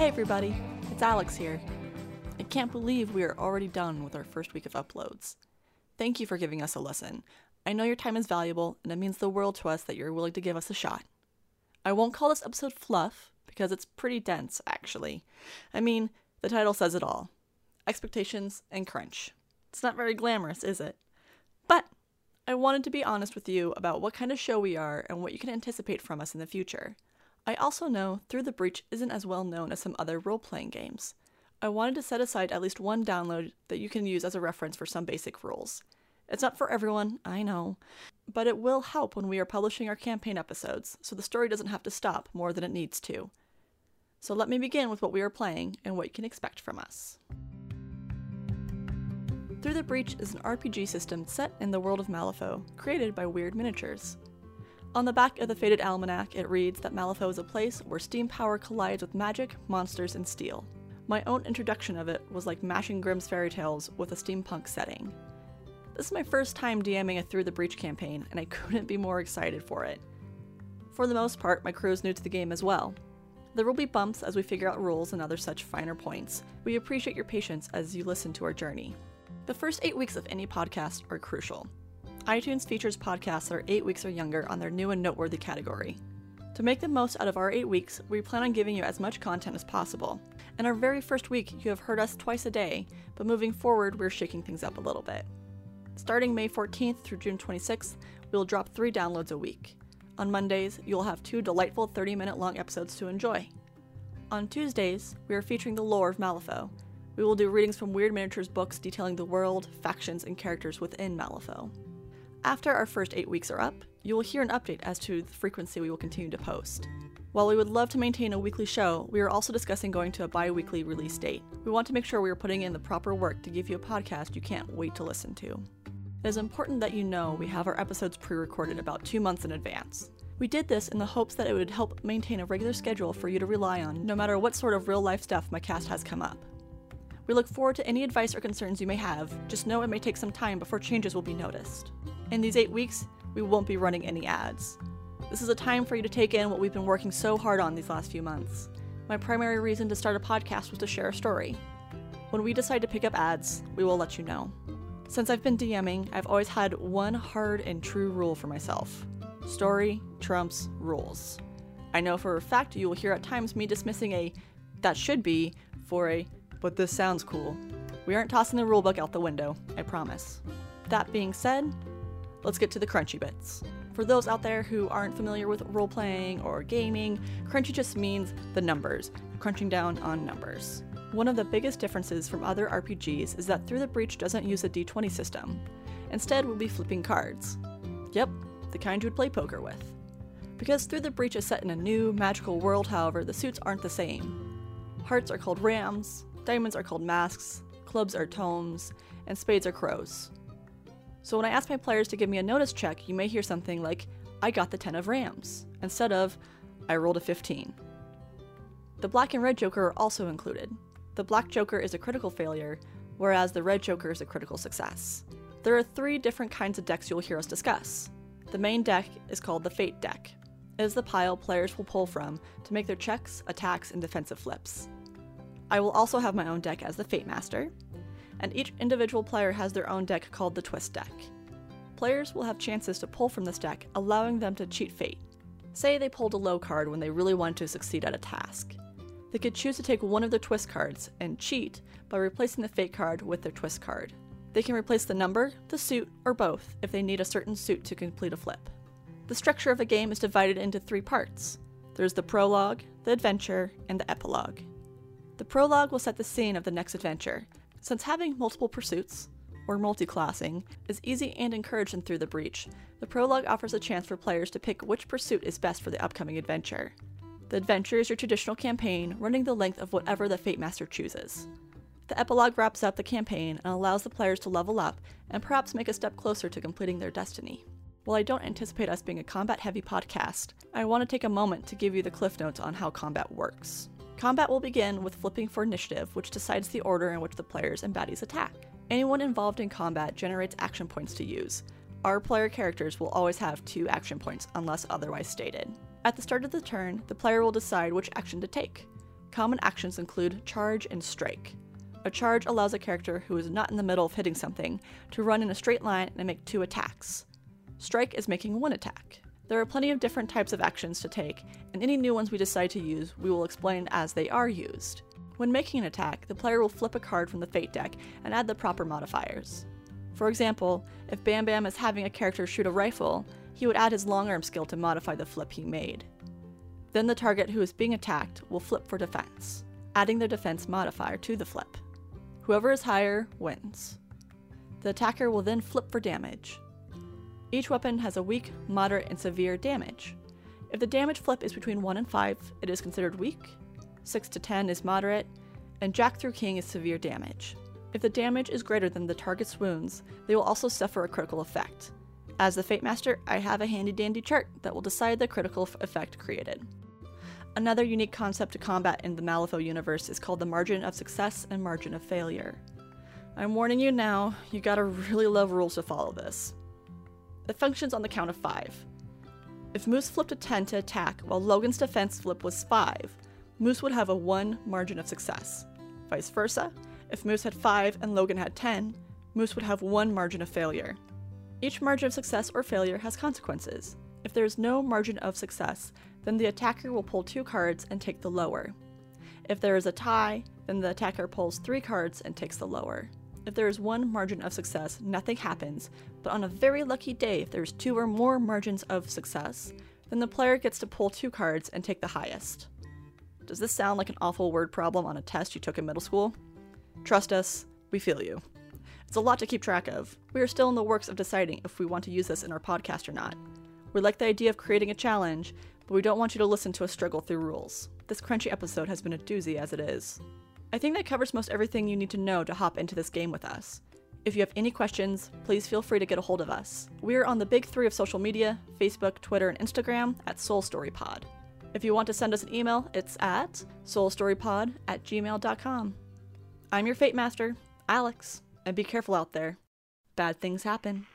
Hey everybody, it's Alex here. I can't believe we are already done with our first week of uploads. Thank you for giving us a listen. I know your time is valuable, and it means the world to us that you're willing to give us a shot. I won't call this episode fluff, because it's pretty dense, actually. I mean, the title says it all expectations and crunch. It's not very glamorous, is it? But I wanted to be honest with you about what kind of show we are and what you can anticipate from us in the future. I also know Through the Breach isn't as well known as some other role playing games. I wanted to set aside at least one download that you can use as a reference for some basic rules. It's not for everyone, I know, but it will help when we are publishing our campaign episodes, so the story doesn't have to stop more than it needs to. So let me begin with what we are playing and what you can expect from us. Through the Breach is an RPG system set in the world of Malifaux, created by Wyrd Miniatures. On the back of the Fated Almanac, it reads that Malifaux is a place where steam power collides with magic, monsters, and steel. My own introduction of it was like mashing Grimm's fairy tales with a steampunk setting. This is my first time DMing a Through the Breach campaign, and I couldn't be more excited for it. For the most part, my crew is new to the game as well. There will be bumps as we figure out rules and other such finer points. We appreciate your patience as you listen to our journey. The first eight weeks of any podcast are crucial iTunes features podcasts that are eight weeks or younger on their new and noteworthy category. To make the most out of our eight weeks, we plan on giving you as much content as possible. In our very first week, you have heard us twice a day, but moving forward, we're shaking things up a little bit. Starting May 14th through June 26th, we will drop three downloads a week. On Mondays, you'll have two delightful 30 minute long episodes to enjoy. On Tuesdays, we are featuring the lore of Malifaux. We will do readings from Wyrd Miniatures books detailing the world, factions, and characters within Malifaux. After our first eight weeks are up, you will hear an update as to the frequency we will continue to post. While we would love to maintain a weekly show, we are also discussing going to a bi weekly release date. We want to make sure we are putting in the proper work to give you a podcast you can't wait to listen to. It is important that you know we have our episodes pre recorded about two months in advance. We did this in the hopes that it would help maintain a regular schedule for you to rely on no matter what sort of real life stuff my cast has come up. We look forward to any advice or concerns you may have, just know it may take some time before changes will be noticed. In these eight weeks, we won't be running any ads. This is a time for you to take in what we've been working so hard on these last few months. My primary reason to start a podcast was to share a story. When we decide to pick up ads, we will let you know. Since I've been DMing, I've always had one hard and true rule for myself story trumps rules. I know for a fact you will hear at times me dismissing a that should be for a but this sounds cool. We aren't tossing the rulebook out the window, I promise. That being said, let's get to the crunchy bits. For those out there who aren't familiar with role playing or gaming, crunchy just means the numbers, crunching down on numbers. One of the biggest differences from other RPGs is that Through the Breach doesn't use a d20 system. Instead, we'll be flipping cards. Yep, the kind you would play poker with. Because Through the Breach is set in a new, magical world, however, the suits aren't the same. Hearts are called rams, diamonds are called masks, clubs are tomes, and spades are crows. So when I ask my players to give me a notice check, you may hear something like, I got the 10 of rams, instead of, I rolled a 15. The black and red joker are also included. The black joker is a critical failure, whereas the red joker is a critical success. There are three different kinds of decks you'll hear us discuss. The main deck is called the Fate deck. It is the pile players will pull from to make their checks, attacks, and defensive flips. I will also have my own deck as the Fate Master, and each individual player has their own deck called the Twist deck. Players will have chances to pull from this deck, allowing them to cheat fate. Say they pulled a low card when they really wanted to succeed at a task. They could choose to take one of their twist cards and cheat by replacing the fate card with their twist card. They can replace the number, the suit, or both if they need a certain suit to complete a flip. The structure of a game is divided into three parts there's the prologue, the adventure, and the epilogue. The prologue will set the scene of the next adventure, since having multiple pursuits, or multi-classing, is easy and encouraged in Through the Breach, the prologue offers a chance for players to pick which pursuit is best for the upcoming adventure. The adventure is your traditional campaign, running the length of whatever the Fate Master chooses. The epilogue wraps up the campaign and allows the players to level up and perhaps make a step closer to completing their destiny. While I don't anticipate us being a combat heavy podcast, I want to take a moment to give you the cliff notes on how combat works. Combat will begin with flipping for initiative, which decides the order in which the players and baddies attack. Anyone involved in combat generates action points to use. Our player characters will always have two action points unless otherwise stated. At the start of the turn, the player will decide which action to take. Common actions include charge and strike. A charge allows a character who is not in the middle of hitting something to run in a straight line and make two attacks. Strike is making one attack. There are plenty of different types of actions to take, and any new ones we decide to use, we will explain as they are used. When making an attack, the player will flip a card from the Fate deck and add the proper modifiers. For example, if Bam Bam is having a character shoot a rifle, he would add his long arm skill to modify the flip he made. Then the target who is being attacked will flip for defense, adding their defense modifier to the flip. Whoever is higher wins. The attacker will then flip for damage. Each weapon has a weak, moderate, and severe damage. If the damage flip is between 1 and 5, it is considered weak, 6 to 10 is moderate, and Jack through King is severe damage. If the damage is greater than the target's wounds, they will also suffer a critical effect. As the Fate Master, I have a handy dandy chart that will decide the critical effect created. Another unique concept to combat in the Malifaux universe is called the margin of success and margin of failure. I'm warning you now, you gotta really love rules to follow this. It functions on the count of 5. If Moose flipped a 10 to attack while Logan's defense flip was 5, Moose would have a 1 margin of success. Vice versa, if Moose had 5 and Logan had 10, Moose would have 1 margin of failure. Each margin of success or failure has consequences. If there is no margin of success, then the attacker will pull 2 cards and take the lower. If there is a tie, then the attacker pulls 3 cards and takes the lower. If there is one margin of success, nothing happens, but on a very lucky day, if there's two or more margins of success, then the player gets to pull two cards and take the highest. Does this sound like an awful word problem on a test you took in middle school? Trust us, we feel you. It's a lot to keep track of. We are still in the works of deciding if we want to use this in our podcast or not. We like the idea of creating a challenge, but we don't want you to listen to us struggle through rules. This crunchy episode has been a doozy as it is. I think that covers most everything you need to know to hop into this game with us. If you have any questions, please feel free to get a hold of us. We are on the big three of social media Facebook, Twitter, and Instagram at SoulStoryPod. If you want to send us an email, it's at soulstorypod at gmail.com. I'm your Fate Master, Alex, and be careful out there. Bad things happen.